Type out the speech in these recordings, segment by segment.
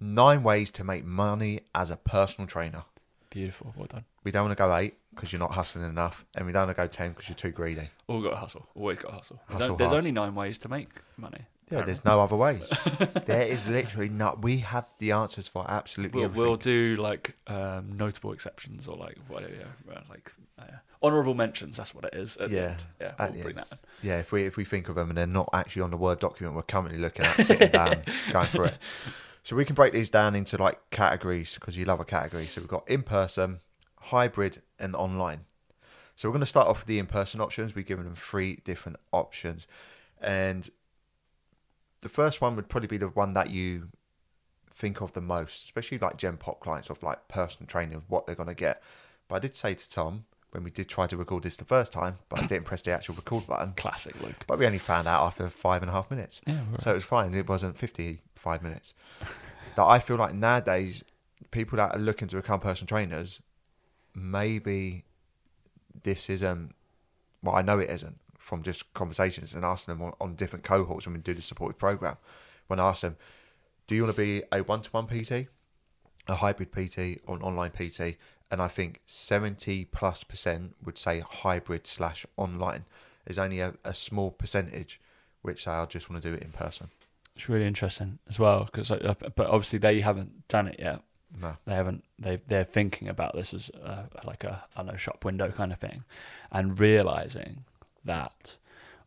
nine ways to make money as a personal trainer. Beautiful. Well done. We don't want to go eight because you're not hustling enough, and we don't want to go ten because you're too greedy. All got to hustle. Always got to hustle. There's, Hustle there's only nine ways to make money. Yeah, apparently. there's no other ways. there is literally not. We have the answers for absolutely We'll, everything. we'll do like um, notable exceptions or like what? Yeah, like uh, honourable mentions. That's what it is. Yeah, yeah. We'll bring end. that. In. Yeah, if we if we think of them and they're not actually on the word document we're currently looking at, sitting down, going through it. So we can break these down into like categories because you love a category. So we've got in person, hybrid, and online. So we're going to start off with the in person options. We've given them three different options, and the first one would probably be the one that you think of the most, especially like Gen Pop clients of like personal training of what they're going to get. But I did say to Tom when we did try to record this the first time, but I didn't press the actual record button. Classic Luke. But we only found out after five and a half minutes. Yeah. we're So it was fine. It wasn't 55 minutes. that I feel like nowadays, people that are looking to become personal trainers, maybe this isn't, well, I know it isn't from just conversations and asking them on, on different cohorts when we do the supported program. When I ask them, do you want to be a one to one PT, a hybrid PT, or an online PT? And I think 70 plus percent would say hybrid slash online. There's only a, a small percentage which say I just want to do it in person. It's really interesting as well because, but obviously they haven't done it yet. No. They haven't. They they're thinking about this as a, like a I don't know shop window kind of thing, and realizing that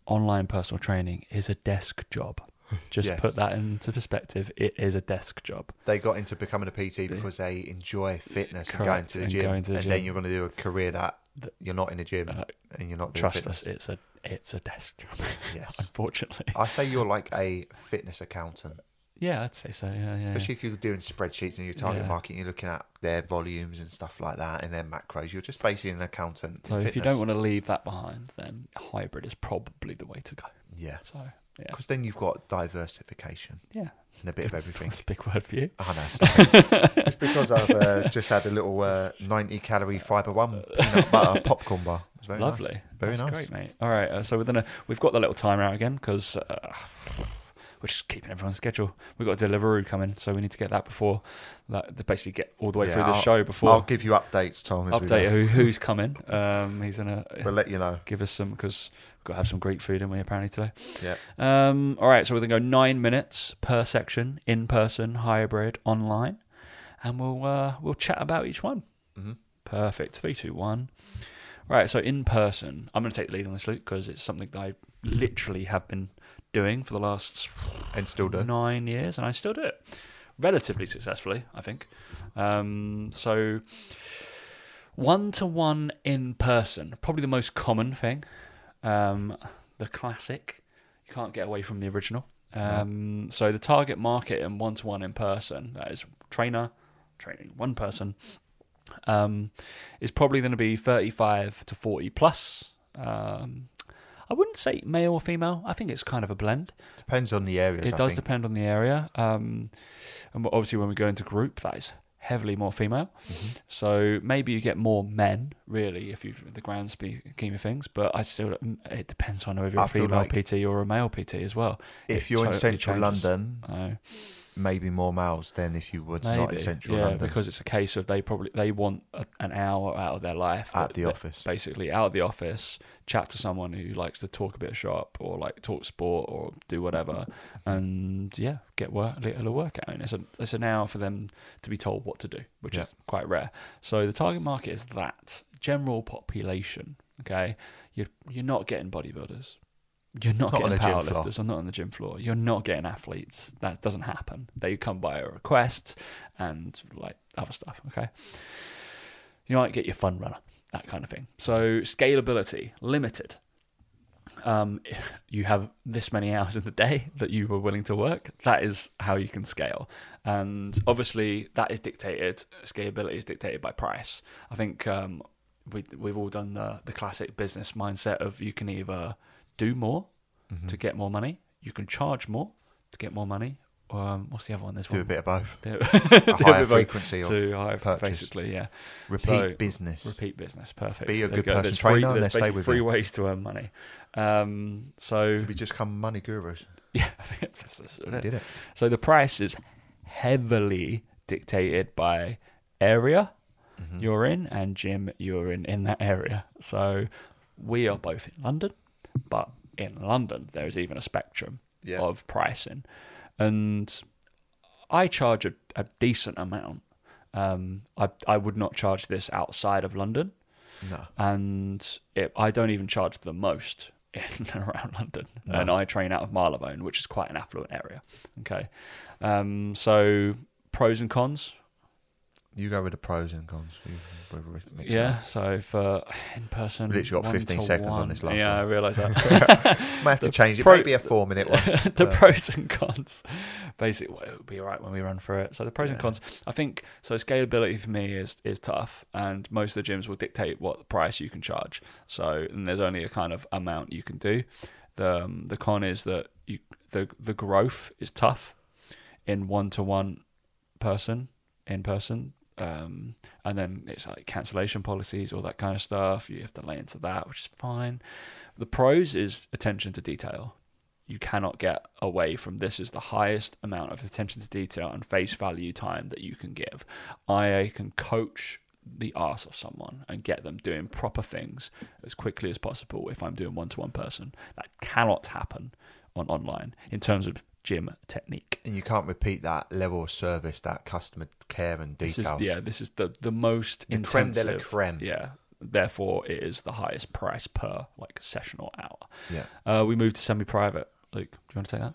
online personal training is a desk job. Just Yes. put that into perspective. It is a desk job. They got into becoming a PT because they enjoy fitness and going to the and gym. going to the and gym. then you're going to do a career that you're not in the gym Uh, and you're not Trust fitness. us, it's a it's a desk job. Yes. Unfortunately. I say you're like a fitness accountant, Yeah, I'd say so. Yeah, yeah. especially if you're doing spreadsheets and your target Yeah. market you're looking at their volumes and stuff like that and their macros. You're just basically an accountant. so if you don't want to leave that behind, then hybrid is probably the way to go. yeah, So because then you've got diversification yeah, and a bit of everything. that's a big word for you. I know. Stop it. it's because I've uh, just had a little uh, 90 calorie fiber one peanut butter popcorn bar. It's very nice. Lovely. Very That's nice. Great, mate. All right. Uh, so we're gonna we've got the little timer out again because uh, we're just keeping everyone's schedule. We've got a Deliveroo coming, so we need to get that before that. They basically get all the way Yeah, through the show before I'll give you updates, Tom. As update who, who's coming. Um, he's gonna We'll let you know. give us some because got to have some Greek food, and we apparently today. Yeah. Um, all right. So we're gonna go nine minutes per section, in person, hybrid, online, and we'll uh, we'll chat about each one. hmm Perfect. Three, two, one. Right. So in person, I'm going to take the lead on this, Luke, because it's something that I literally have been doing for the last And still do. nine years, and I still do it relatively successfully, I think. Um, so one to one in person, probably the most common thing. Um, the classic. You can't get away from the original. Um, So the target market and one to one in person, that is trainer training one person, um, is probably going to be 35 to 40 plus. Um, I wouldn't say male or female. I think it's kind of a blend. Depends on the area. It I does think. depend on the area. Um, and obviously, when we go into group, that is heavily more female. Mhm. So maybe you get more men, really, if you the grand scheme of things. But I still, it depends on whether you're I a female like PT or a male PT as well. If It you're in central changes. London, maybe more miles than if you would not in maybe, central yeah, London because it's a case of they probably they want a, an hour out of their life at the office. basically out of the office, chat to someone who likes to talk a bit of shop or like talk sport or do whatever, mm-hmm. and yeah, get work, a little workout. And it's a it's an hour for them to be told what to do, which Yeah. is quite rare. So the target market is that general population. Okay, you're you're not getting bodybuilders. You're not, Not getting the gym floor. powerlifters. I'm not on the gym floor. You're not getting athletes. That doesn't happen. They come by a request and like other stuff. Okay. You might get your fun runner, that kind of thing. So scalability limited. Um, you have this many hours in the day that you were willing to work. That is how you can scale, and obviously that is dictated. Scalability is dictated by price. I think um, we we've all done the the classic business mindset of you can either do more Mhm. to get more money, you can charge more to get more money. Um, what's the other one? There's do a bit of both. A higher both frequency of to higher, purchase. basically, yeah. repeat so- business. Repeat business, perfect. Be a There good go. personal There's trainer Three, there's stay with three you. ways to earn money. Um, so Did we just become money gurus? yeah, that's We it. did it. So the price is heavily dictated by area Mhm. you're in and gym you're in in that area. So we are both in London, but in London there is even a spectrum yeah. of pricing, and I charge a, a decent amount. Um, I I would not charge this outside of London, no. and it, I don't even charge the most in and around London. No. And I train out of Marylebone, which is quite an affluent area. Okay, um, so pros and cons. You go with the pros and cons. You, we- we mix it Yeah, up. so for in person, We literally got one 15 to seconds on this last Yeah, one. I realise that. Might have to change it. pro- Maybe a four minute one. the Uh, pros and cons. Basically, well, it'll be all right when we run through it. So the pros and cons. I think so. Scalability for me is is tough, and most of the gyms will dictate what price you can charge. So and there's only a kind of amount you can do. The um, the con is that you the the growth is tough in one to one person in person. Um, and then it's like cancellation policies, all that kind of stuff. You have to lay into that, which is fine. The pros is attention to detail you cannot get away from this is the highest amount of attention to detail and face value time that you can give. I can coach the ass of someone and get them doing proper things as quickly as possible if I'm doing one to one person. That cannot happen on online in terms of gym technique. and you can't repeat that level of service, that customer care and This is, details. yeah, this is the, the most The creme de la creme. Yeah. Therefore, it is the highest price per like session or hour. Yeah. Uh, we moved to semi-private. Luke, do you want to take that?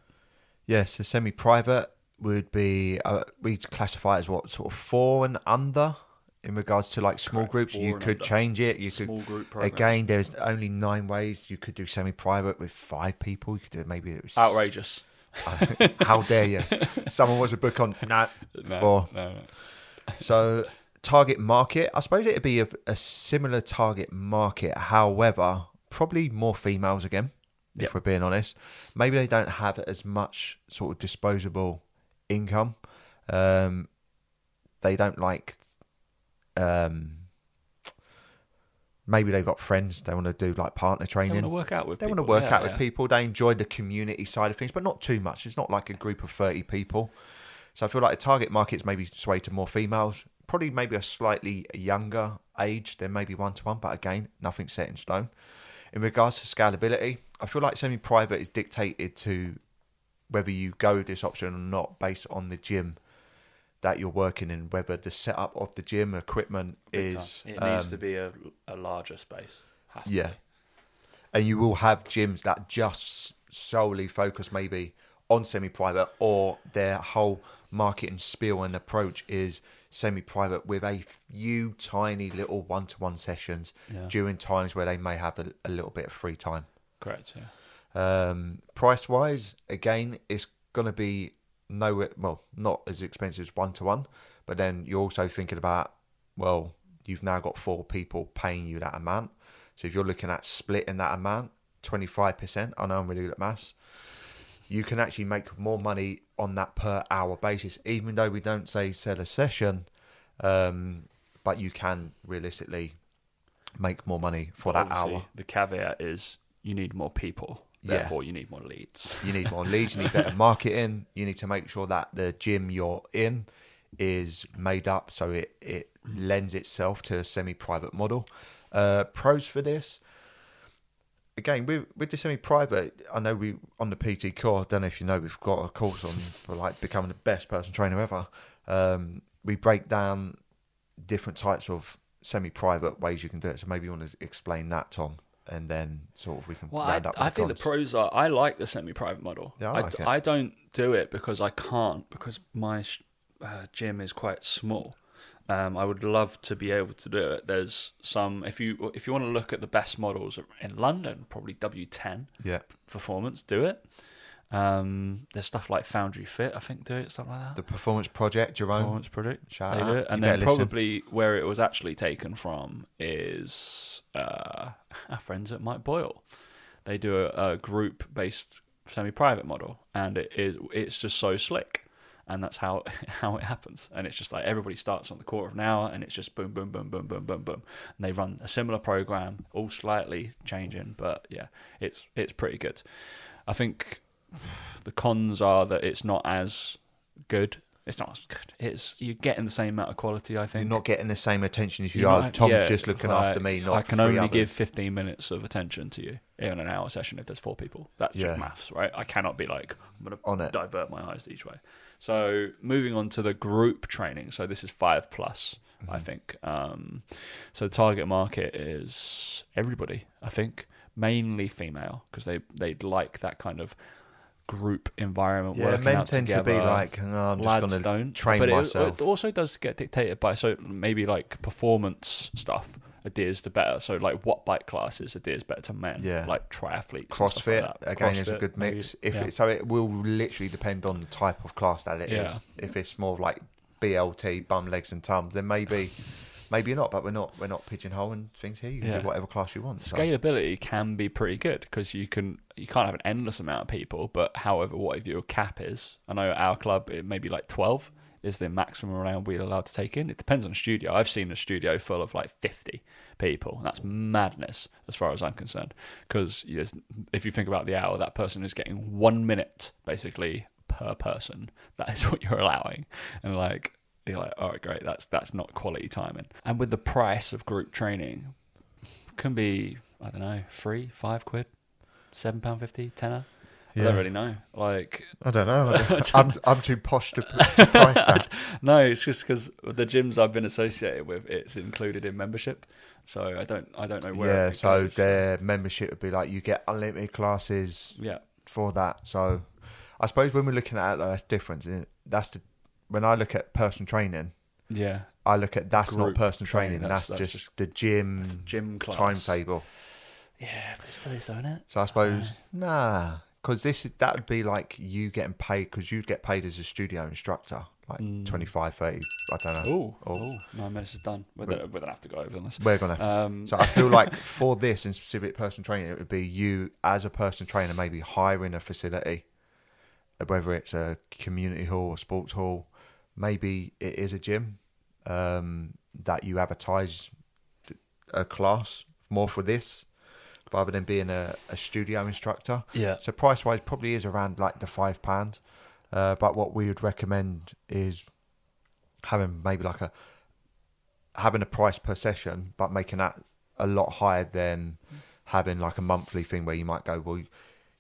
Yes, a semi-private would be uh, we classify it as what sort of four and under in regards to like small Correct, groups. four You could under. change it. You could Small program. again. There's only nine ways you could do semi-private with five people. You could do it maybe it was outrageous. How dare you? Someone wants a book on no. No, no, no. So target market, I suppose it'd be a, a similar target market. However, probably more females again. If Yep. we're being honest, maybe they don't have as much sort of disposable income. Um, they don't like. Um, maybe they've got friends. They want to do like partner They training. want to work out with. They want to work yeah, out yeah. with people. They enjoy the community side of things, but not too much. It's not like a group of 30 people. So I feel like the target market's maybe swayed to more females, probably maybe a slightly younger age than maybe one to one, but again, nothing set in stone. In regards to scalability, I feel like semi private is dictated to whether you go with this option or not based on the gym that you're working in, whether the setup of the gym equipment Big is. time. It needs um, to be a, a larger space. Has to Yeah. be. and you will have gyms that just solely focus maybe on semi-private or their whole marketing spiel and approach is semi-private with a few tiny little one-to-one sessions Yeah. during times where they may have a, a little bit of free time Correct. Yeah. um, price wise again it's going to be nowhere well not as expensive as one-to-one but then you're also thinking about well you've now got four people paying you that amount so if you're looking at splitting that amount 25% i know i'm really good at maths you can actually make more money on that per hour basis even though we don't say sell a session um, but you can realistically make more money for But that hour The caveat is you need more people. Yeah. Therefore, you need more leads. You need more leads. You need better marketing. You need to make sure that the gym you're in is made up so it, it lends itself to a semi-private model. Uh, pros for this, again, with with the semi-private, I know we on the PT core. I don't know if you know, we've got a course on for like becoming the best person trainer ever. Um, we break down different types of semi-private ways you can do it. So maybe you want to explain that, Tom, and then sort of we can Well, I, round up. I with think the pros are. I like the semi-private model. Yeah, I I, like d- it. I don't do it because I can't because my sh- uh, gym is quite small. Um, I would love to be able to do it. There's some if you if you want to look at the best models in London, probably W10 yeah. Performance do it. Um, there's stuff like Foundry Fit, I think, do it stuff like that. The performance project, Jerome. Performance Project. Shout they out. do it. And You then better listen. probably where it was actually taken from is uh, our friends at Mike Boyle. They do a, a group based semi private model and it is it's just so slick. And that's how how it happens. And it's just like everybody starts on the quarter of an hour and it's just boom, boom, boom, boom, boom, boom, boom. And they run a similar program, all slightly changing, but yeah, it's it's pretty good. I think the cons are that it's not as good It's not as good. It's you're getting the same amount of quality. I think You're not getting the same attention if you You're are. not- Tom's yeah, just it's looking after like, me, not I can only give 15 minutes of attention to you in an hour session if there's four people. That's Yeah. just maths, right? I cannot be like I'm gonna On it. divert my eyes each way. So moving on to the group training. So this is five plus, I Mm-hmm. think. Um, so the target market is everybody. I think mainly female because they they'd like that kind of group environment. Yeah, working men out tend together. to be like, "No, I'm just going to don't train but it- myself. It, also does get dictated by so maybe like performance stuff adheres to better. So like what bike classes adheres better to men? Yeah. like triathletes. CrossFit like again is a CrossFit, good maybe, mix. If yeah. it, so, it will literally depend on the type of class that it is. Yeah. If it's more of like BLT, bum legs and tums, then maybe, maybe not. But we're not we're not pigeonholing things here. You can Yeah. do whatever class you want. so- scalability can be pretty good because you can you can't have an endless amount of people, but however, whatever your cap is, I know at our club it may be like twelve is the maximum round we're allowed to take in. It depends on studio. I've seen a studio full of like fifty people. and That's madness as far as I'm concerned. Because if you think about the hour, that person is getting one minute basically per person. That is what you're allowing, and like. You're like, all right, great. That's that's not quality timing. And with the price of group training, can be I don't know three, five quid, seven pound fifty, tenner. I don't really know. Like I don't know. I don't I'm I'm too posh to, to price that. no, it's just because the gyms I've been associated with, it's included in membership. So I don't I don't know where. yeah, so goes. their membership would be like you get unlimited classes yeah, for that. So I suppose when we're looking at it, that's different. isn't it? That's the when I look at personal training, yeah, I look at that's not personal training, training. that's- That's, that's just, the gym gym class timetable. Yeah, but it still is, though, isn't it? So I suppose nah, because this that would be like you getting paid because you'd get paid as a studio instructor, like Mm. 25, 30, I don't know. Oh, nine minutes is done. We're, We're- we're gonna have to go over this. We're gonna. Um, so I feel like for this in specific personal training, it would be you as a personal trainer, maybe hiring a facility, whether it's a community hall or sports hall, maybe it is a gym um, that you advertise a class more for this rather than being a, a studio instructor. yeah, So price wise, probably is around like the five pound. Uh, but what we would recommend is having maybe like a having a price per session, but making that a lot higher than having like a monthly thing where you might go, well,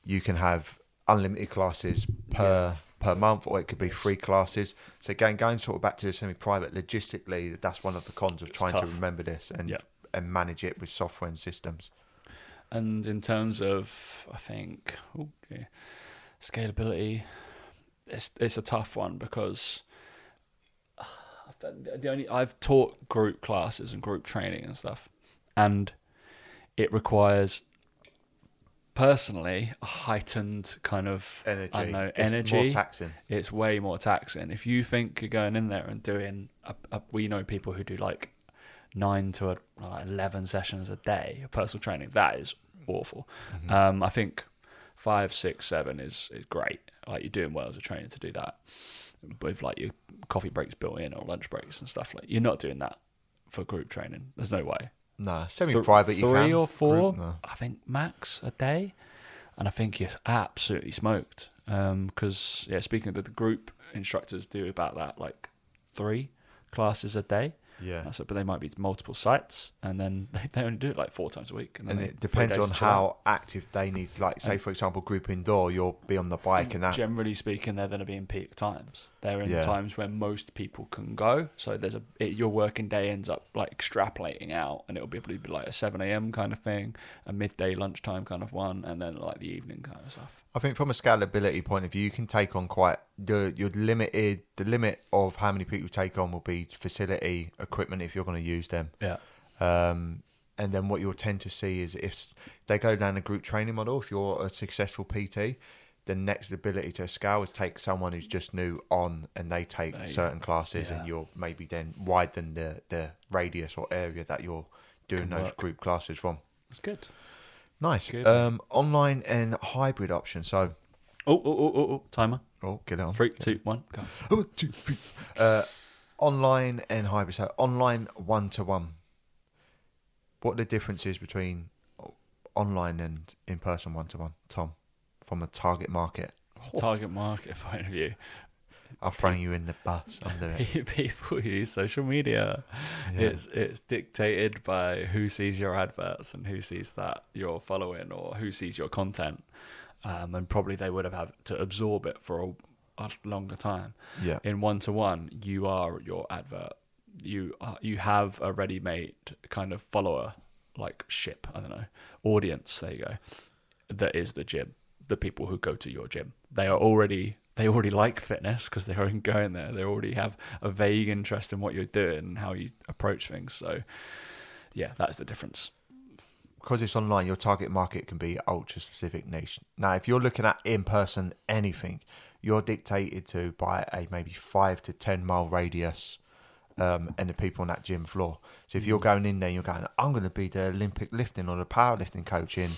you can have unlimited classes per per month, or it could be free classes. So again, going sort of back to the semi-private, logistically, that's one of the cons of It's trying to remember this and Yeah. and manage it with software and systems. And in terms of, I think, yeah, scalability, it's it's a tough one because the only I've taught group classes and group training and stuff, and it requires personally a heightened kind of Energy, I don't know It's energy. more taxing. it's way more taxing. If you think you're going in there and doing, a, a, we know people who do like nine to a, like eleven sessions a day of personal training. That is awful. Mm-hmm. Um, I think five, six, seven is is great. Like you're doing well as a trainer to do that with like your coffee breaks built in or lunch breaks and stuff. Like you're not doing that for group training. There's no way. No, semi-private. you three can. or four, Group, no. I think max a day, and I think you're absolutely smoked. Um, because yeah, speaking of the, the group instructors do about that, like three classes a day. Yeah, That's it, but they might be multiple sites, and then they, they only do it like four times a week. And, then and it depends on how active they need. To, like, say And- for example, group indoor, you'll be on the bike and that. Generally speaking, they're going to be in peak times. They're in Yeah. times where most people can go. So there's a it, your working day ends up like extrapolating out, and it'll be probably be like a seven a.m. kind of thing, a midday lunchtime kind of one, and then like the evening kind of stuff. I think from a scalability point of view, you can take on quite the you're limited. The limit of how many people you take on will be facility, equipment if you're going to use them. Yeah. Um, and then what you'll tend to see is if they go down a group training model, if you're a successful PT, the next ability to scale is take someone who's just new on and they take There you certain classes Yeah. and you're maybe then widen the, the radius or area that you're doing Can those work. group classes from. It's good. Nice. Good. Um, online and hybrid option. So, Oh, oh, oh, oh, oh. timer. oh, get it on. Three, two, one, go. Oh, two, three. Uh, online and hybrid. So online one to one. What are the differences between online and in person one to one, Tom, from a target market? Target market point of view. I'll throw you in the bus. Doing it. people use social media. Yeah. It's it's dictated by who sees your adverts and who sees that you're following or who sees your content, um, and probably they would have had to absorb it for a, a longer time. yeah. In one to one, you are your advert. You are, you have a ready-made kind of follower like ship. I don't know audience. There you go. That is the gym. The people who go to your gym. They are already they already like fitness because they're going there. They already have a vague interest in what you're doing and how you approach things. So, yeah, that's the difference. because it's online, your target market can be ultra specific niche. Now, if you're looking at in person anything, you're dictated to by a maybe five to ten mile radius, um, and the people on that gym floor. So if you're going in there, you're going, I'm going to be the Olympic lifting or the powerlifting coach in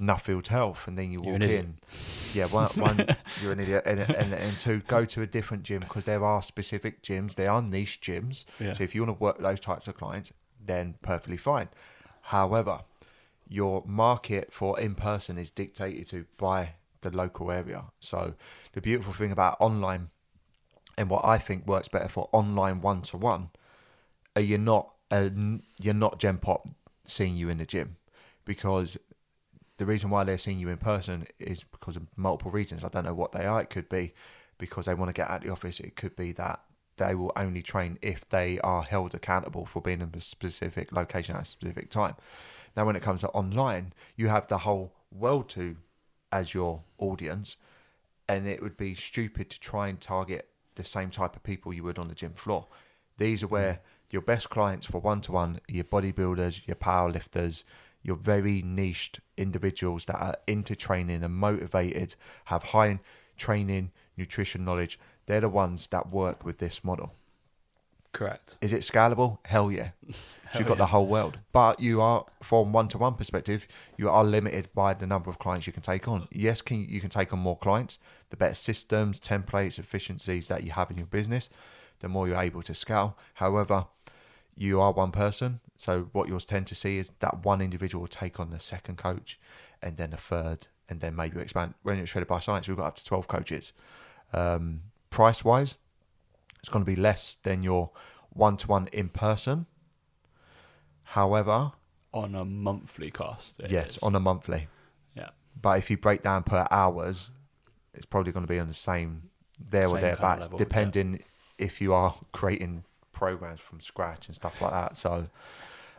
Nuffield Health, and then you walk an idiot. in. Yeah, one, one you're an idiot, and, and, and two, go to a different gym because there are specific gyms. There are niche gyms. Yeah. So if you want to work those types of clients, then perfectly fine. However, your market for in person is dictated to by the local area. So the beautiful thing about online and what I think works better for online one to one, are you're not uh, you're not Gen Pop seeing you in the gym because the reason why they're seeing you in person is because of multiple reasons. I don't know what they are. It could be because they want to get out of the office. It could be that they will only train if they are held accountable for being in a specific location at a specific time. Now, when it comes to online, you have the whole world to as your audience, and it would be stupid to try and target the same type of people you would on the gym floor. These are where mm. your best clients for one to one, your bodybuilders, your powerlifters, your very niched individuals that are into training and motivated, have high training, nutrition knowledge. They're the ones that work with this model. Correct. Is it scalable? Hell yeah. So you've got the whole world. But you are, from one to one perspective, you are limited by the number of clients you can take on. Yes, can you can take on more clients. The better systems, templates, efficiencies that you have in your business, the more you're able to scale. However, you are one person. So what you'll tend to see is that one individual will take on the second coach and then a third, and then maybe expand. When it's shredded by science, we've got up to 12 coaches. Um, price wise, it's going to be less than your one to one in person. However, On a monthly cost. yes, is. on a monthly. Yeah. But if you break down per hours, it's probably going to be on the same there Same or thereabouts, level, yeah. depending if you are creating programs from scratch and stuff like that. So,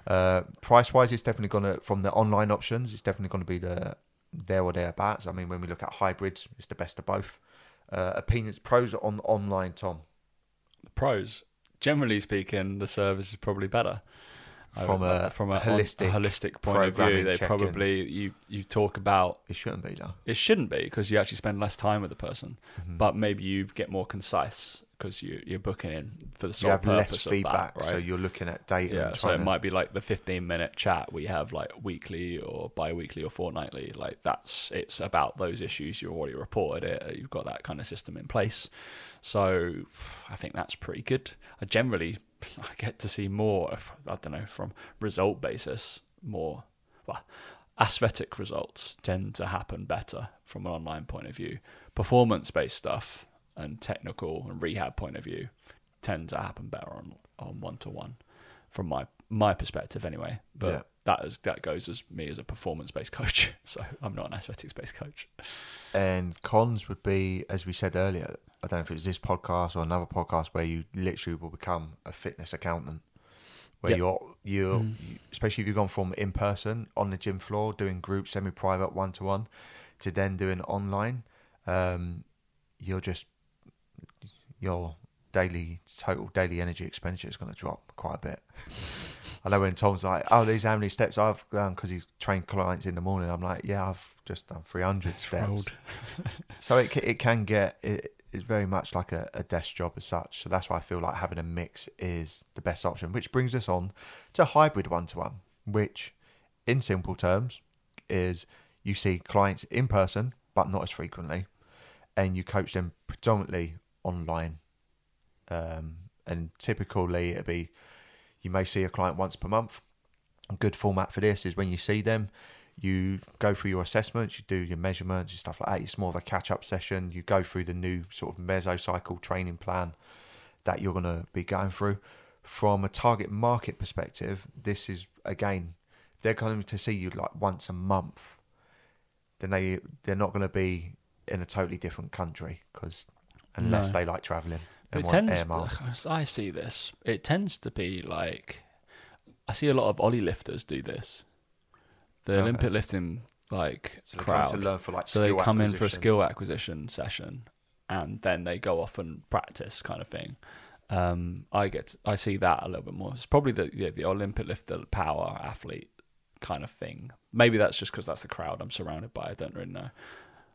uh, price wise, it's definitely going to from the online options. It's definitely going to be the there or thereabouts. I mean, when we look at hybrids, it's the best of both. Uh, opinions, pros on online, Tom. The pros. Generally speaking, the service is probably better. From would- a from a holistic a holistic point of view, they check-ins. probably you you talk about It shouldn't be though. it shouldn't be because you actually spend less time with the person, Mhm. but maybe you get more concise because you you're booking in for the you sole have purpose less of feedback, that, right? so you're looking at data. yeah, so it to- might be like the 15 minute chat we have like weekly or bi-weekly or fortnightly. Like that's it's about those issues you already reported it. Uh, you've got that kind of system in place. So I think that's pretty good. I generally I get to see more. Of, I don't know from result basis more. Well, aesthetic results tend to happen better from an online point of view. Performance based stuff and technical and rehab point of view tend to happen better on on one to one from my my perspective anyway. But Yeah. that is that goes as me as a performance based coach. So I'm not an athletics based coach. And cons would be, as we said earlier, I don't know if it was this podcast or another podcast where you literally will become a fitness accountant. Where Yep. you're, you're Mm. you, especially if you've gone from in person on the gym floor, doing group, semi private, one to one, to then doing online, um, you're just, your daily, total daily energy expenditure is going to drop quite a bit. I know when Tom's like, "Oh, these how many steps I've done because he's trained clients in the morning." I'm like, "Yeah, I've just done 300 steps." So it it can get it is very much like a, a desk job as such. So that's why I feel like having a mix is the best option. Which brings us on to hybrid one to one, which, in simple terms, is you see clients in person but not as frequently, and you coach them predominantly online. Um, and typically it'll be you may see a client once per month. A good format for this is when you see them, You go through your assessments, you do your measurements, and stuff like that. It's more of a catch up session. You go through the new sort of mesocycle training plan that you're going to be going through. From a target market perspective, this is again, they're going to see you like once a month. Then they they're not going to be in a totally different country because unless No. they like traveling But and it want tends to, I see this. It tends to be like I see a lot of Oly lifters do this. The Okay. Olympic lifting like So crowd. to like so they come in for a skill acquisition session, and then they go off and practice, kind of thing. Um, I get I see that a little bit more. It's probably the yeah, the Olympic lifter power athlete kind of thing. Maybe that's just because that's the crowd I'm surrounded by. I don't really know.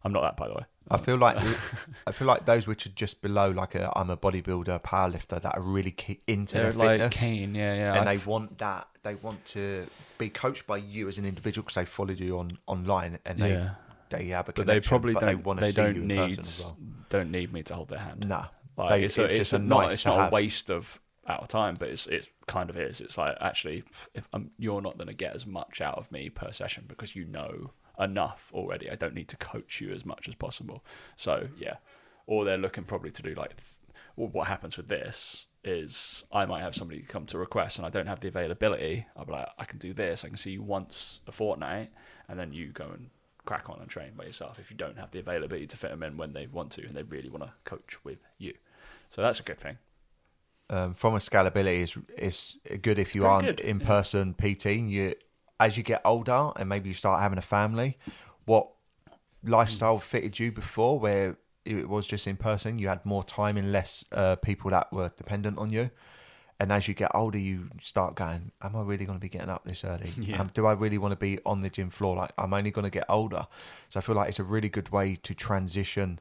I'm not that, by the way. I feel like I feel like those which are just below, like a, I'm a bodybuilder, powerlifter, that are really key into they're their like fitness, keen, yeah, yeah. and I they want that. They want to be coached by you as an individual because they followed you on online, and they yeah. they have a but they probably but don't. they want to see don't you need as well. don't need me to hold their hand. Nah, Like, They- it's, it's it's, just a not nice it's not have. a waste of out of time, but it's it's kind of is. It's like actually, if I'm, you're not going to get as much out of me per session because you know enough already. I don't need to coach you as much as possible. So yeah, or they're looking probably to do like. Well, what happens with this is I might have somebody come to request and I don't have the availability. I'll be like, I can do this. I can see you once a fortnight, and then you go and crack on and train by yourself. If you don't have the availability to fit them in when they want to and they really want to coach with you, so that's a good thing. um, from a scalability, is it's good if you pretty aren't good, in yeah. person PT. You as you get older and maybe you start having a family, what lifestyle fitted you before, where it was just in person? You had more time and less uh, people that were dependent on you. And as you get older, you start going, "Am I really going to be getting up this early? Yeah. Um, do I really want to be on the gym floor? Like, I'm only going to get older." So I feel like it's a really good way to transition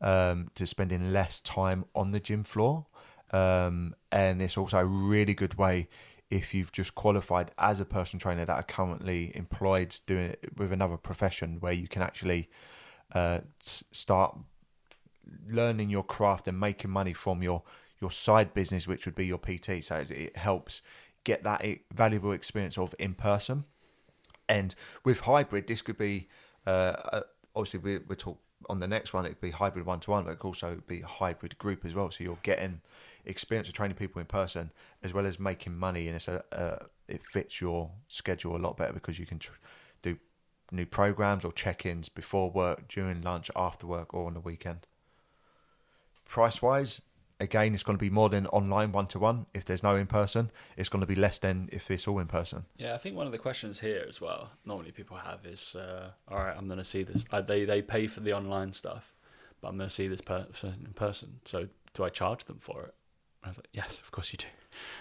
um, to spending less time on the gym floor. Um, and it's also a really good way if you've just qualified as a personal trainer that are currently employed doing it with another profession where you can actually uh, start learning your craft and making money from your your side business, which would be your PT. So it- helps get that valuable experience of in person. And with hybrid, this could be uh, uh, obviously we we talk on the next one. It could be hybrid one to one, but it could also be hybrid group as well. So you're getting experience of training people in person as well as making money, and it's a it fits your schedule a lot better because you can tr- do new programs or check-ins before work, during lunch, after work, or on the weekend. Price wise, again, it's going to be more than online one to one. If there's no in person, it's going to be less than if it's all in person. Yeah, I think one of the questions here as well, normally people have is, uh, all right, I'm going to see this. Uh, they they pay for the online stuff, but I'm going to see this person in person. So do I charge them for it? And I was like, yes, of course you do.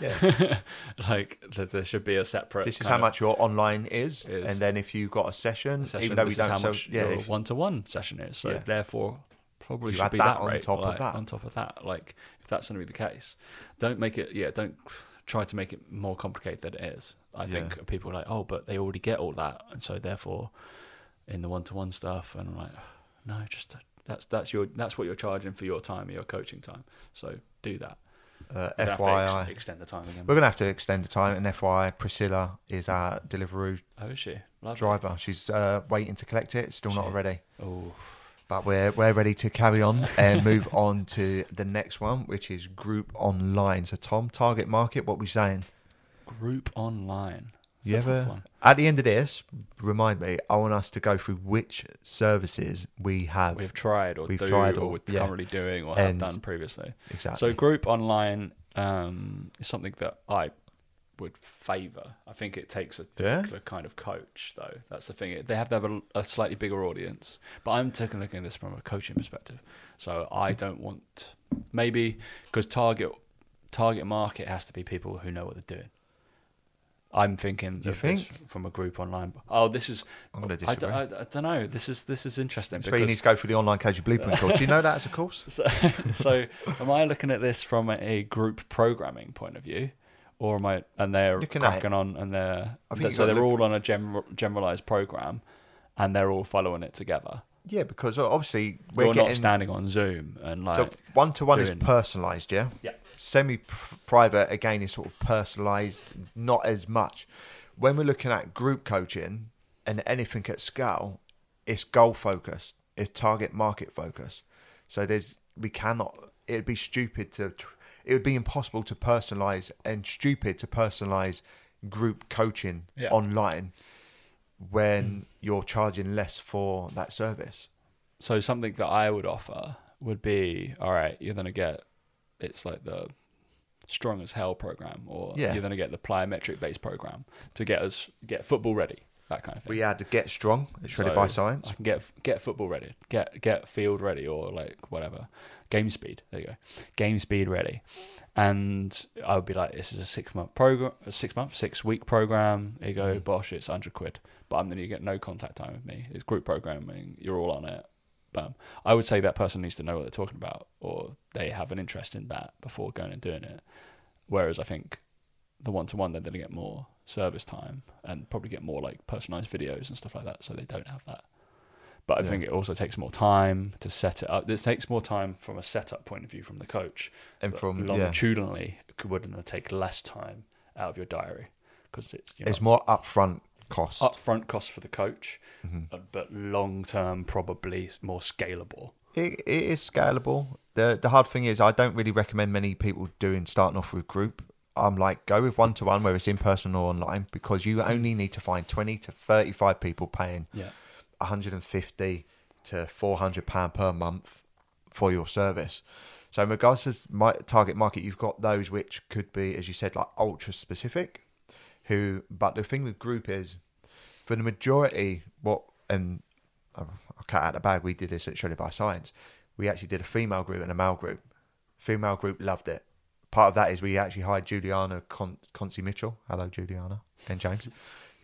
Yeah. like th- there should be a separate. this is how much your online is, Is. and then if you've got a session, session. even though we don't, how so much yeah, your one-to-one session is. So Yeah. therefore, probably You should be that that, on rate, top of that. On top of that, like if that's going to be the case, don't make it. Yeah, don't try to make it more complicated than it is. I Yeah. think people are like, oh, but they already get all that, and so therefore, in the one-to-one stuff, and I'm like, no, just that's that's your that's what you're charging for your time, your coaching time. So do that. uh, You don't have to ex- FYI, extend the time again. we're gonna have to extend the time. And FYI, Priscilla is our delivery oh, is she? Lovely. driver. She's uh, waiting to collect it. Still not Shit. ready. Oh, but we're we're ready to carry on and move on to the next one, which is group online. So Tom, target market, what we saying? group online. You a tough ever- one. At the end of this, remind me. I want us to go through which services we have. We've tried or We've do tried or or- we're yeah. currently doing or And- have done previously. exactly. So group online um, is something that I would favour. I think it takes a Yeah? particular kind of coach, though. That's the thing. They have to have a, a slightly bigger audience. But I'm taking a look at this from a coaching perspective. So I mm. don't want maybe because target target market has to be people who know what they're doing. I'm thinking You think? from a group online. Oh, this is I'm going to disagree. don't, I, I don't know. This is this is interesting That's where you need to go through the online coaching blueprint course. Do you know that as a course? so, so am I looking at this from a, a group programming point of view, or am I and they're Looking cracking on and they're I think so they're look- all on a general, generalized program, and they're all following it together. Yeah, because obviously we're You're getting not standing on Zoom and like so one to one is personalised. Yeah. yeah Semi-private again is sort of personalised, not as much. When we're looking at group coaching, and anything at scale, it's goal focused, it's target market focused. So there's we cannot. It'd be stupid to. tr- It would be impossible to personalize and stupid to personalize group coaching Yeah. online when you're charging less for that service. So something that I would offer would be, all right, you're gonna get it's like the strong as hell program, or Yeah. you're gonna get the plyometric based program to get us get football ready, that kind of thing. We had to get strong. It's ready by science. I can get get football ready, get get field ready, or like whatever, game speed. There you go, game speed ready. And I would be like, this is a six month program, a six month, six week program. There you go, Mhm. bosh, it's hundred quid. But I'm then you get no contact time with me. It's group programming. You're all on it. Bam. I would say that person needs to know what they're talking about, or they have an interest in that before going and doing it. Whereas I think the one to one, they're going to get more service time and probably get more like personalized videos and stuff like that. So they don't have that. But I Yeah. think it also takes more time to set it up. This takes more time from a setup point of view from the coach. And from yeah, longitudinally, it wouldn't take less time out of your diary because it's you know, it's more upfront cost. upfront cost for the coach, Mhm. uh, but long term probably more scalable. It, it is scalable. the The hard thing is, I don't really recommend many people doing starting off with group. I'm like, go with one to one, whether it's in person or online, because you only need to find twenty to thirty five people paying Yeah. 150 to 400 pound per month for your service. So in regards to my target market, you've got those which could be, as you said, like ultra specific. Who, but the thing with group is, for the majority, what and I'll cut out the bag. We did this at Shredded by Science. We actually did a female group and a male group. Female group loved it. Part of that is we actually hired Juliana Con- Concy Mitchell. Hello, Juliana and James. You're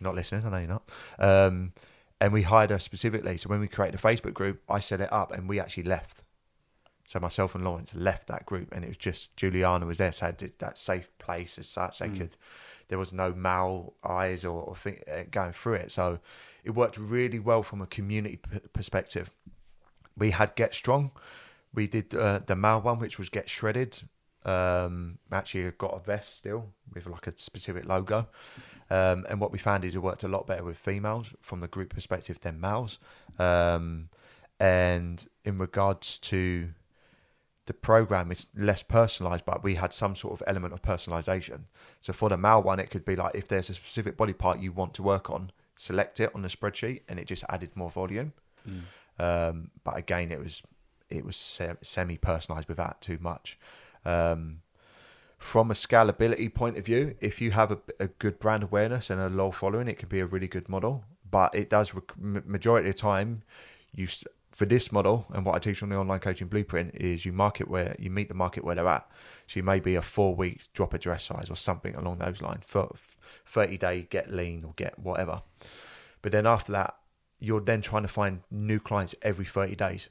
not listening, I know you're not. Um, and we hired her specifically. So when we created a Facebook group, I set it up, and we actually left. So myself and Lawrence left that group, and it was just Juliana was there, so I had that safe place as such. They Mm. could, there was no male eyes or, or thing, uh, going through it. So it worked really well from a community p- perspective. We had Get Strong. We did uh, the male one, which was Get Shredded. Um, actually, got a vest still with like a specific logo. Um, and what we found is it worked a lot better with females from the group perspective than males. Um, and in regards to the program, it's less personalized, but we had some sort of element of personalization. So for the male one, it could be like if there's a specific body part you want to work on, select it on the spreadsheet, and it just added more volume. Um, but again, it was it was se- semi personalized without too much. Um, from a scalability point of view, if you have a, a good brand awareness and a low following, it can be a really good model. But it does rec- majority of the time, you for this model and what I teach on the online coaching blueprint is you market where you meet the market where they're at. So you may be a four week drop a dress size or something along those lines. For thirty day get lean or get whatever. But then after that, you're then trying to find new clients every 30 days.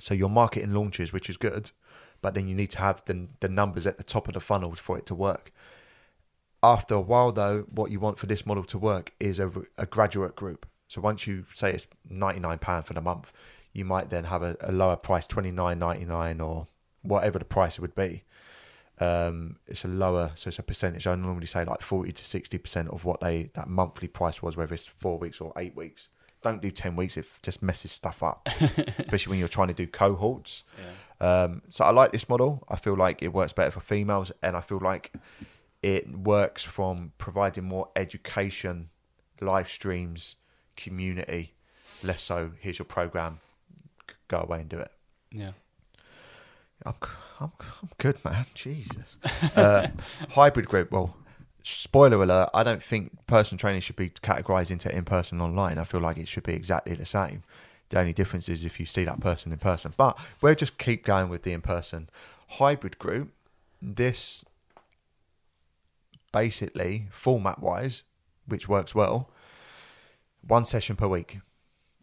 So your marketing launches, which is good, but then you need to have the, the numbers at the top of the funnel for it to work. After a while, though, what you want for this model to work is a, a graduate group. So once you say it's £99 for the month, you might then have a, a lower price, twenty nine ninety nine or whatever the price would be. Um, it's a lower, so it's a percentage. I normally say like 40 to 60% of what they that monthly price was, whether it's four weeks or eight weeks. Don't do 10 weeks, it just messes stuff up, especially when you're trying to do cohorts. Yeah. Um, so I like this model. I feel like it works better for females, and I feel like it works from providing more education, live streams, community, less so here's your program, go away and do it. Yeah. I'm, I'm, I'm good, man. Jesus. Uh, hybrid group. Well, spoiler alert. I don't think personal training should be categorized into in person online. I feel like it should be exactly the same. The only difference is if you see that person in person. But we'll just keep going with the in person. Hybrid group. This basically, format wise, which works well, one session per week.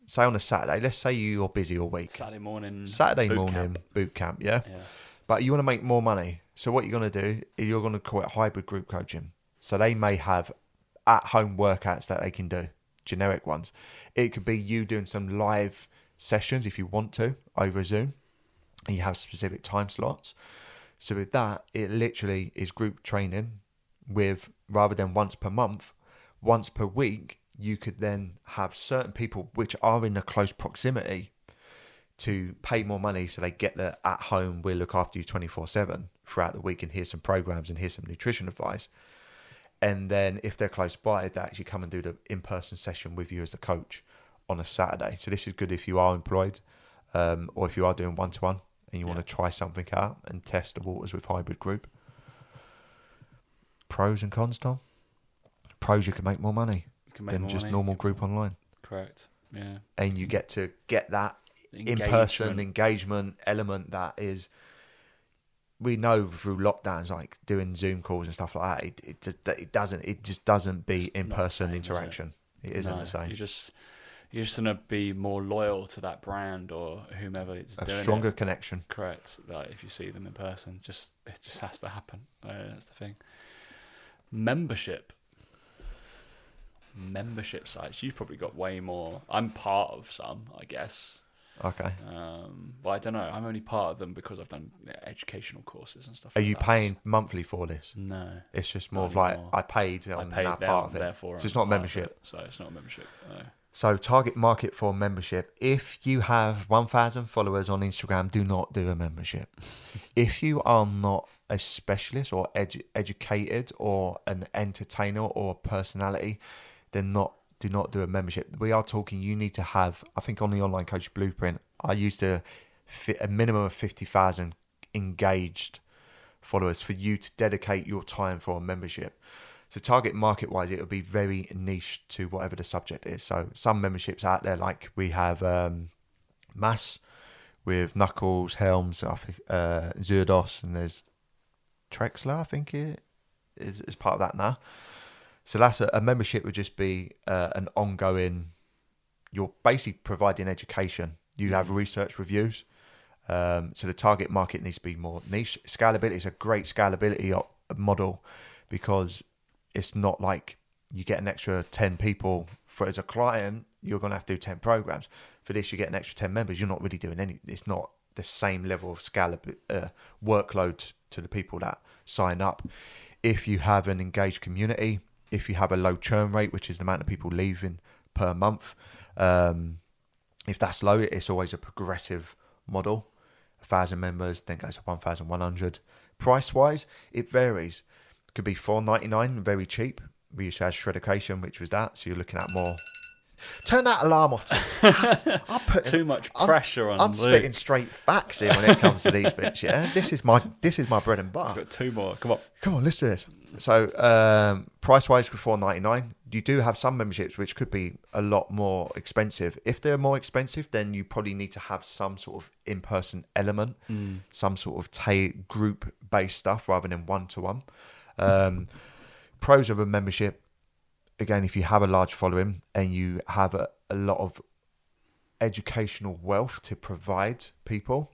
Say on a Saturday, let's say you're busy all week. Saturday morning. Saturday boot morning camp. boot camp, yeah? Yeah. But you want to make more money. So what you're going to do is you're going to call it hybrid group coaching. So they may have at home workouts that they can do, generic ones. It could be you doing some live sessions if you want to over Zoom and you have specific time slots. So with that, it literally is group training with rather than once per month, once per week, you could then have certain people which are in a close proximity to pay more money so they get the at home we'll look after you 24-7 throughout the week and here's some programs and here's some nutrition advice and then if they're close by they actually come and do the in-person session with you as the coach on a saturday so this is good if you are employed um, or if you are doing one-to-one and you want to try something out and test the waters with hybrid group pros and cons tom pros you can make more money make than more just money. normal group online Correct. Yeah. and you get to get that in-person engagement element that is we know through lockdowns like doing zoom calls and stuff like that it, it just it doesn't it just doesn't be the in-person same, is it? interaction it isn't No, the same You just you're just gonna be more loyal to that brand or whomever it's a doing stronger it. connection Correct. Like if you see them in person, just it just has to happen. Uh, that's the thing. Membership. Membership sites. You've probably got way more. I'm part of some, I guess. Okay Um, but I don't know. I'm only part of them because I've done educational courses and stuff. are like you that. paying monthly for this No. it's just more of like anymore. i paid I on paid that them, part of it therefore So it's not membership. it. So it's not a membership. No. So target market for membership. If you have 1,000 followers on Instagram, do not do a membership. if you are not a specialist or edu- educated or an entertainer or a personality, then not do not do a membership. We are talking. You need to have. I think on the online coach blueprint, I used fit a minimum of 50,000 engaged followers for you to dedicate your time for a membership. So target market wise, it will be very niche to whatever the subject is. So some memberships out there, like we have um, Mass with Nuckols, Helms, uh, Zourdos, and there's Trexler, I think it is, is part of that now. So that's a, a membership would just be uh, an ongoing. You're basically providing education. You have research reviews. Um, so the target market needs to be more niche. Scalability is a great scalability o- model because it's not like you get an extra 10 people for as a client you're going to have to do 10 programs for this you get an extra 10 members you're not really doing any it's not the same level of scalab- uh, workload to the people that sign up if you have an engaged community if you have a low churn rate which is the amount of people leaving per month um, if that's low it's always a progressive model a thousand members then goes to 1100 price wise it varies It could be four ninety nine, very cheap. We used to have Shreddication, which was that. So you're looking at more. Turn that alarm off. I'm putting Too much I'm- pressure on I'm Luke. spitting straight facts here when it comes to these bits. Yeah, this is my this is my bread and I've butter. got two more. Come on. Come on, let's do this. So, um, price wise, before ninety nine, you do have some memberships which could be a lot more expensive. If they're more expensive, then you probably need to have some sort of in person element, some sort of ta- group based stuff rather than one to one. Um, pros of a membership, again, if you have a large following and you have a, a lot of educational wealth to provide people,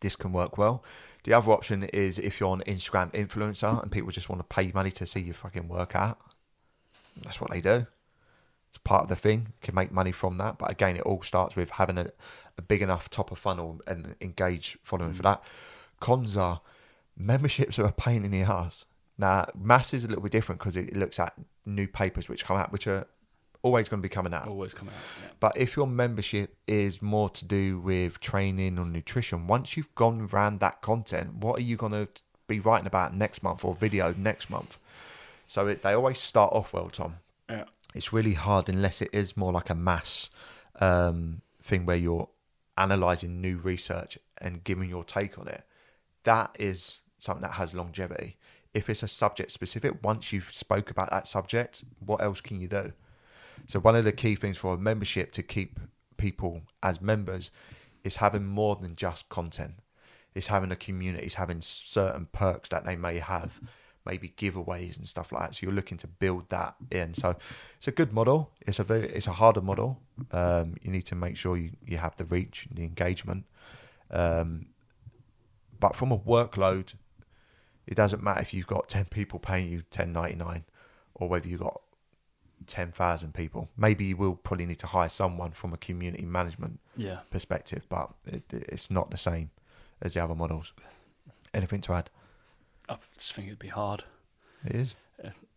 this can work well. The other option is if you're an Instagram influencer and people just want to pay money to see you fucking work out. That's what they do. It's part of the thing. You can make money from that. But again, it all starts with having a, a big enough top of funnel and engage following for mm. that. Cons are memberships are a pain in the ass. Now, mass is a little bit different because it looks at new papers which come out, which are always going to be coming out. Always come out. Yeah. But if your membership is more to do with training or nutrition, once you've gone around that content, what are you going to be writing about next month or video next month? So it, they always start off well, Tom. Yeah. It's really hard unless it is more like a mass um, thing where you're analyzing new research and giving your take on it. That is something that has longevity. If it's a subject specific, once you've spoke about that subject, what else can you do? So one of the key things for a membership to keep people as members is having more than just content. It's having a community. It's having certain perks that they may have, maybe giveaways and stuff like that. So you're looking to build that in. So it's a good model. It's a very, it's a harder model. Um, you need to make sure you, you have the reach, and the engagement. Um, but from a workload, it doesn't matter if you've got ten people paying you ten ninety nine, or whether you've got ten thousand people. Maybe you will probably need to hire someone from a community management Yeah. perspective, but it, it's not the same as the other models. Anything to add? I just think it'd be hard. It is.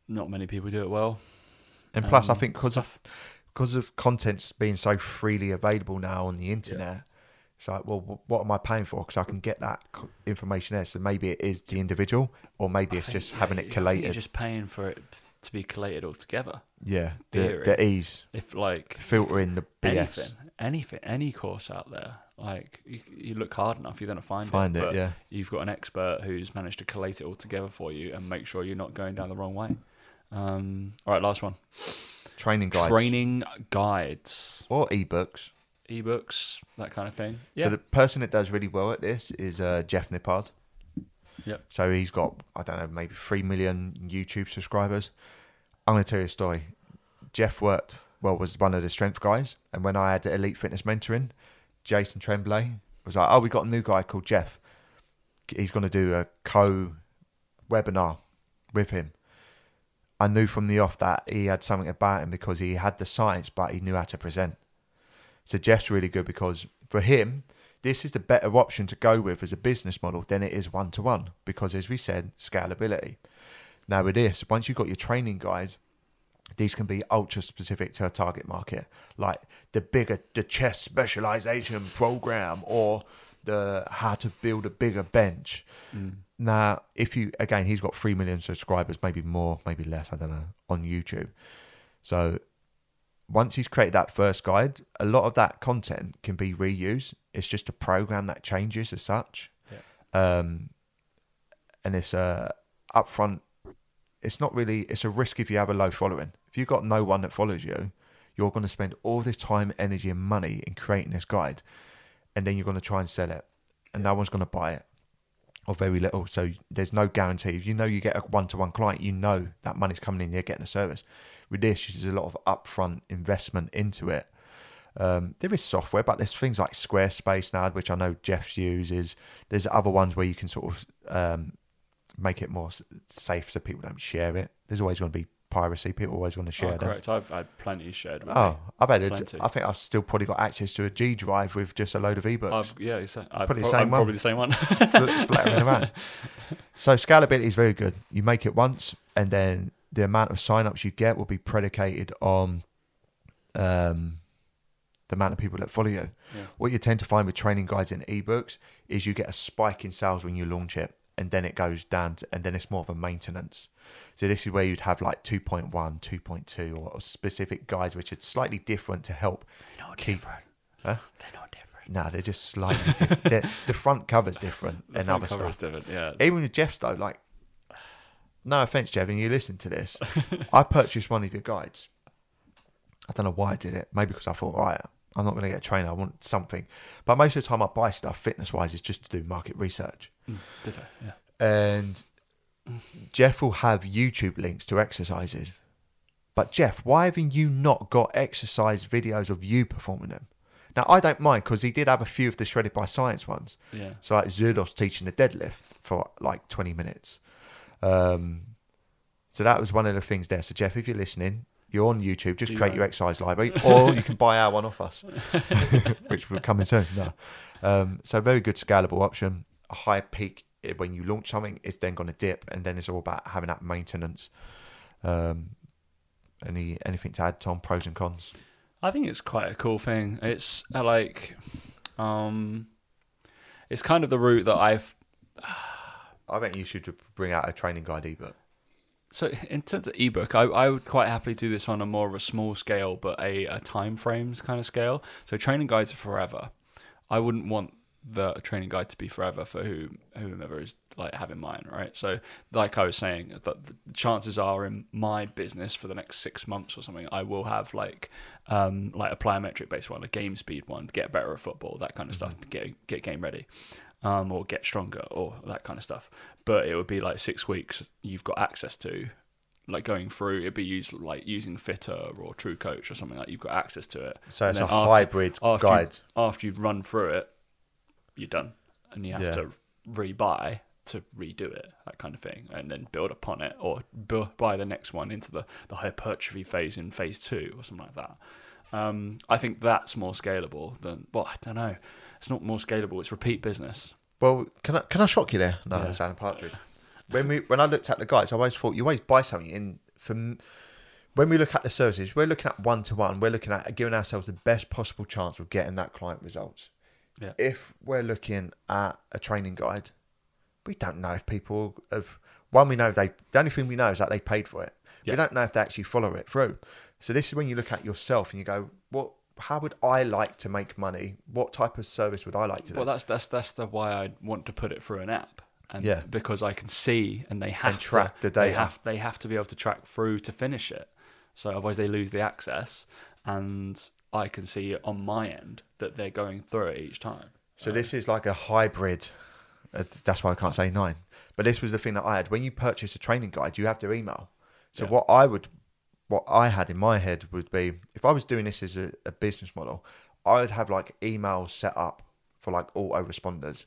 Not many people do it well. And plus, I um, think because of because of content's being so freely available now on the internet, it's like, well, what am I paying for? Because I can get that information there. So maybe it is the individual, or maybe I it's think, just yeah, having it I think You're collated. just paying for it to be collated all together. yeah, the, the ease, If like filtering the BS. anything, anything, any course out there, like you, you look hard enough, you're gonna find, Find it. it, yeah. You've got an expert who's managed to collate it all together for you and make sure you're not going down the wrong way. Um, all right, last one. Training guides Training guides, or ebooks. ebooks, that kind of thing. Yeah. So the person that does really well at this is uh, Jeff Nippard. Yep. So he's got I don't know maybe three million YouTube subscribers. I'm going to tell you a story. Jeff worked well was one of the strength guys, and when I had Elite Fitness mentoring, Jason Tremblay was like, "Oh, we got a new guy called Jeff. He's going to do a co webinar with him." I knew from the off that he had something about him because he had the science, but he knew how to present. So Jeff's really good because for him, this is the better option to go with as a business model than it is one to one because, as we said, scalability. Now, with this, once you've got your training guides, these can be ultra specific to a target market, like the bigger the chest specialization program or the how to build a bigger bench. Mm. Now, if you again, he's got three million subscribers, maybe more, maybe less, I don't know, on YouTube. So once he's created that first guide, a lot of that content can be reused. It's just a program that changes as such. Um, and it's a upfront. It's not really. It's a risk if you have a low following. If you've got no one that follows you, you're going to spend all this time, energy, and money in creating this guide, and then you're going to try and sell it, and no one's going to buy it, or very little. So there's no guarantee. If you know you get a one-to-one client, you know that money's coming in. You're getting a service. With this, there's a lot of upfront investment into it. Um, there is software, but there's things like Squarespace now, which I know Jeff uses. There's other ones where you can sort of um, make it more safe so people don't share it. There's always going to be piracy. People always want to share Oh, them. correct. I've had plenty shared. With Oh, me. I've had. A. I think I've still probably got access to a G drive with just a load of ebooks I've, yeah, it's, I've Probably the same I'm one. probably the same one. fl- flattering around. So scalability is very good. You make it once, and then the amount of sign-ups you get will be predicated on um, the amount of people that follow you. Yeah. What you tend to find with training guides and ebooks is you get a spike in sales when you launch it, and then it goes down, to, and then it's more of a maintenance. So this is where you'd have like 2.1, 2.2, or specific guides which are slightly different to help They're not keep. different. Huh? They're not different. No, they're just slightly different. The front cover's different The and other stuff. different. Yeah. Even with Jeff's though, like, no offense, Jeff, and you listen to this, I purchased one of your guides. I don't know why I did it. Maybe because I thought, right, I'm not going to get a trainer. I want something. But most of the time, I buy stuff fitness wise is just to do market research. Mm, ditto. Yeah. And Jeff will have YouTube links to exercises. But Jeff, why haven't you not got exercise videos of you performing them? Now I don't mind because he did have a few of the shredded by science ones. Yeah. So like Zourdos teaching the deadlift for like 20 minutes. Um, so that was one of the things there. So Jeff, if you're listening, you're on YouTube, just create your exercise library, or you can buy our one off us, which will come in soon. No. Um, so very good scalable option. A high peak when you launch something, it's then going to dip, and then it's all about having that maintenance. Um, any anything to add, Tom? Pros and cons. I think it's quite a cool thing. It's uh, like, um, it's kind of the route that I've. I think you should bring out a training guide ebook. So in terms of ebook, I, I would quite happily do this on a more of a small scale, but a, a time frames kind of scale. So training guides are forever. I wouldn't want the training guide to be forever for who whomever is like have in mind, right? So like I was saying, that the chances are in my business for the next six months or something, I will have like um like a plyometric based one, a game speed one, get better at football, that kind of stuff, get get game ready. Um, or get stronger or that kind of stuff. But it would be like six weeks you've got access to like going through it'd be used like using fitter or true coach or something like you've got access to it So And it's a after- hybrid after you- guide. after you've run through it you're done and you have Yeah. to rebuy to redo it that kind of thing and then build upon it or bu- buy the next one into the, the hypertrophy phase in phase two or something like that um, i think that's more scalable than well i don't know it's not more scalable it's repeat business Well, can I can I shock you there? No, Yeah. that's Alan Partridge. When we when I looked at the guides, I always thought you always buy something in for. m- when we look at the services, we're looking at one to one. We're looking at giving ourselves the best possible chance of getting that client results. Yeah. If we're looking at a training guide, we don't know if people have. One, we know they. The only thing we know is that they paid for it. Yeah. We don't know if they actually follow it through. So this is when you look at yourself and you go, "What? How would I like to make money? What type of service would I like to do?" Well, that's that's that's the why I want to put it through an app. And Yeah. because I can see and they have track to, the They have they have to be able to track through to finish it. So otherwise they lose the access, and I can see on my end that they're going through it each time. So this is like a hybrid. Uh, that's why I can't say nine. But this was the thing that I had. When you purchase a training guide, you have their email. So Yeah. what I would, what I had in my head would be, if I was doing this as a, a business model, I would have like emails set up for like autoresponders,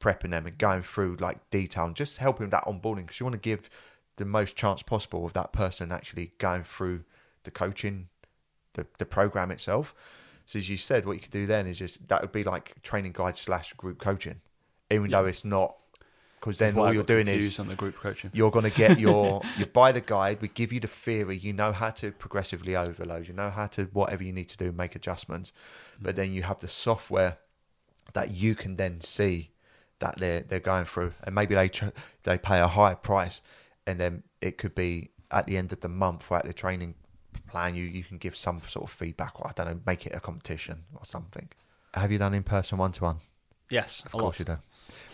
prepping them and going through like detail and just helping with that onboarding because you want to give the most chance possible of that person actually going through the coaching, the the program itself. So as you said, what you could do then is just that would be like training guide slash group coaching, even Yeah. though it's not. Because then all you're doing is on the group coaching. you're going to get your you buy the guide we give you the theory you know how to progressively overload you know how to whatever you need to do make adjustments but mm. then you have the software that you can then see that they're they're going through and maybe they tr- they pay a higher price and then it could be at the end of the month or at the training plan you you can give some sort of feedback or I don't know make it a competition or something have you done in person one to one yes, of course lot. you do.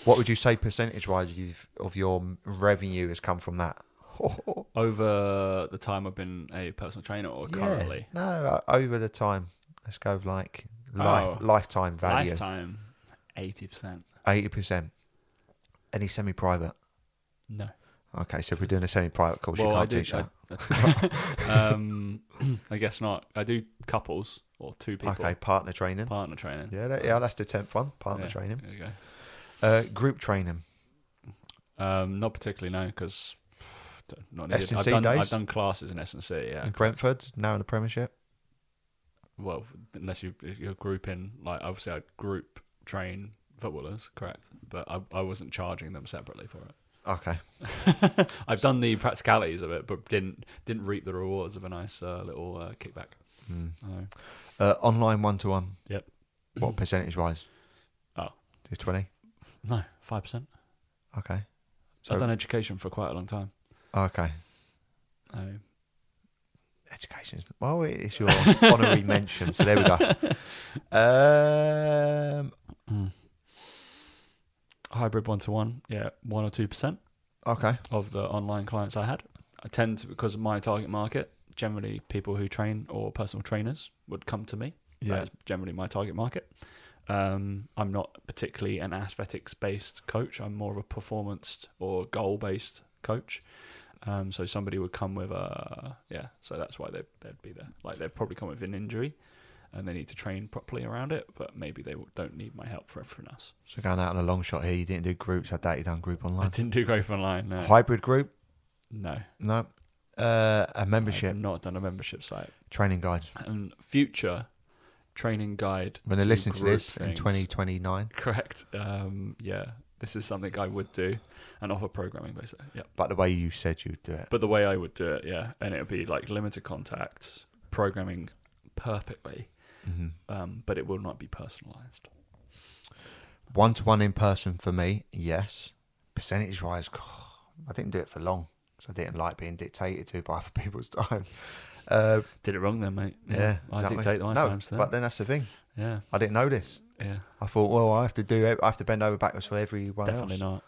What would you say percentage wise of your revenue has come from that? Over the time I've been a personal trainer or currently No, over the time. Let's go with like life, Oh. lifetime value. lifetime, eighty percent. Eighty percent. Any semi-private? No. Okay, so if we're doing a semi-private course, you well, I can't do. teach that. I, um, I guess not. I do couples or two people. Okay, partner training. Partner training. Yeah, that, yeah, that's the tenth one. Partner Yeah, training. There you go. Uh, group training. Um, not particularly, no, because not needed. I've S&C done, I've done classes in S and C. Yeah, in Brentford, now in the Premiership. well, unless you you're grouping, like obviously I group train footballers, correct? But I I wasn't charging them separately for it. Okay. I've done the practicalities of it, but didn't didn't reap the rewards of a nice uh, little uh, kickback. Mm. No. Uh, online one-to-one. Yep. What percentage-wise? Oh. Just twenty. No, five percent. Okay. So I've done education for quite a long time. Okay. Education. Is well, it's your honorary mention, so there we go. Um, hybrid one to one, yeah, one or two percent okay. of the online clients I had. I tend to because of my target market. Generally, people who train or personal trainers would come to me. Yeah. That's generally my target market. Um, I'm not particularly an aesthetics based coach. I'm more of a performance or goal based coach. Um, so somebody would come with a yeah. So that's why they they'd be there. Like they'd probably come with an injury, and they need to train properly around it. But maybe they don't need my help for everything else. So going out on a long shot here, you didn't do groups. I doubt you done group online. I didn't do growth online. No, Hybrid group? no. No. Uh, a membership I've not done a membership site. training guides. And future training guide. When they listen to this in 2029, Correct. Um, yeah, this is something I would do and offer programming basically. Yeah. but the way you said you'd do it. But the way I would do it, yeah, and it would be like limited contact, programming perfectly, hmm um, but it will not be personalized. One to one in person for me, yes. Percentage wise, I didn't do it for long. because I didn't like being dictated to by other people's time. Uh, Did it wrong then, mate. yeah, I exactly. dictate my no, times then. But then that's the thing. yeah, I didn't know this. yeah, I thought, well, I have to do. I have to bend over backwards for everyone definitely else. not.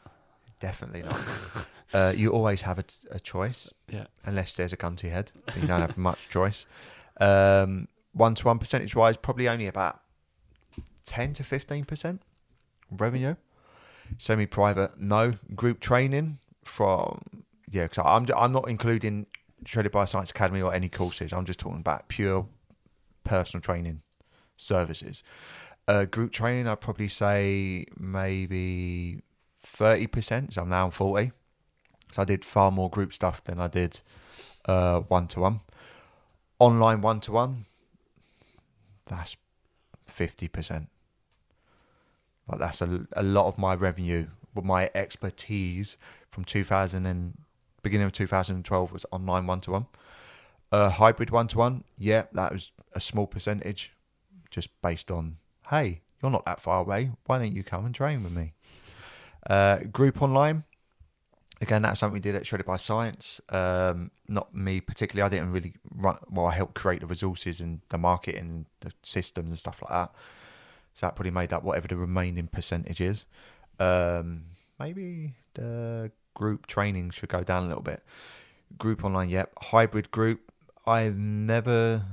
Definitely not. uh, you always have a, a choice, Yeah, unless there's a gun to your head. You don't have much choice. Um, one to one percentage wise, probably only about ten to fifteen percent revenue. Semi private, no. Group training from yeah, because I'm I'm not including Shredded by Science Academy or any courses. I'm just talking about pure personal training services. Uh, group training, I'd probably say maybe thirty percent. So I'm now on forty. So I did far more group stuff than I did one to one. Online one to one, that's fifty percent. Like that's a, a lot of my revenue, but my expertise from 2000 and beginning of 2012 was online one to one. A hybrid one to one, yeah, that was a small percentage, just based on, hey, you're not that far away. Why don't you come and train with me? Uh, group online, again, that's something we did at Shredded by Science. Um, not me particularly. I didn't really run. Well, I helped create the resources and the marketing, the systems and stuff like that. So that probably made up whatever the remaining percentage is. Um, maybe the group training should go down a little bit. Group online, yep. Hybrid group. I've never.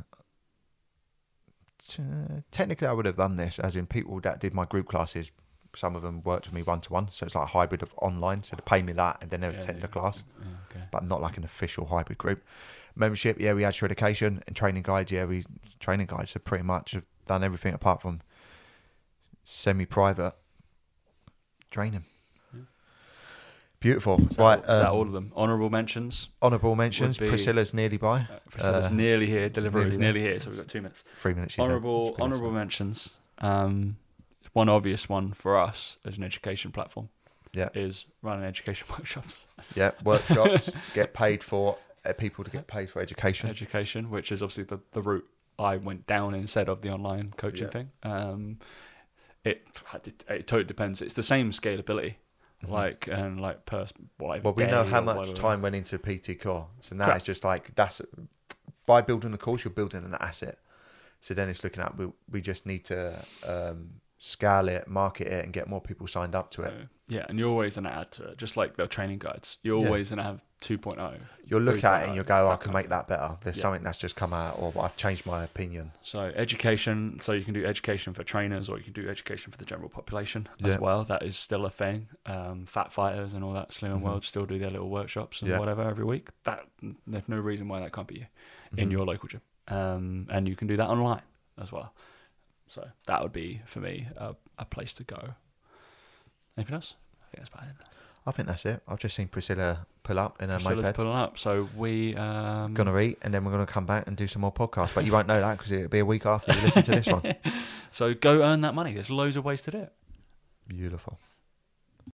t- technically, I would have done this, as in people that did my group classes. Some of them worked with me one to one, so it's like a hybrid of online. So they pay me that, and then they would Yeah, attend yeah. the class, Yeah, okay. but not like an official hybrid group. Membership, yeah, we had education and training guides. Yeah, we training guides. So pretty much have done everything apart from semi-private training. Beautiful. Is right, all, is that um, all of them? Honourable mentions. honourable mentions. be- Priscilla's nearly by. Uh, Priscilla's uh, nearly here. Delivery's nearly nearly, here. So we've got two minutes. Three minutes. Honourable honourable mentions. Um, one obvious one for us as an education platform. Yeah. Is running education workshops. Yeah, workshops get paid for. Uh, people to get paid for education. education, which is obviously the, the route I went down instead of the online coaching Yeah. thing. Um, it, it totally depends. It's the same scalability. like and like per whatever. Well, we know how much whatever. time went into PT core, so now Correct. it's just like that's by building the course, you're building an asset. So then it's looking at we we just need to um, scale it, market it, and get more people signed up to it. Yeah, and you're always gonna add to it, just like the training guides. You're Yeah. always gonna have 2.0. You'll look at it and you'll go, "I can make that better." There's Yeah. something that's just come out, or I've changed my opinion. So education, so you can do education for trainers, or you can do education for the general population as well. That is still a thing. Um, fat fighters and all that slimming Mhm. world still do their little workshops and Yeah. whatever every week. That there's no reason why that can't be you in Mhm. your local gym, um, and you can do that online as well. So that would be for me a, a place to go. Anything else? I think that's about it. I think that's it. I've just seen Priscilla pull up in her Priscilla's moped. pulling up, so we um, Gonna eat, and then we're gonna come back and do some more podcasts. But you won't know that because it'll be a week after you listen to this one. So go earn that money. There's loads of ways to do it. Beautiful.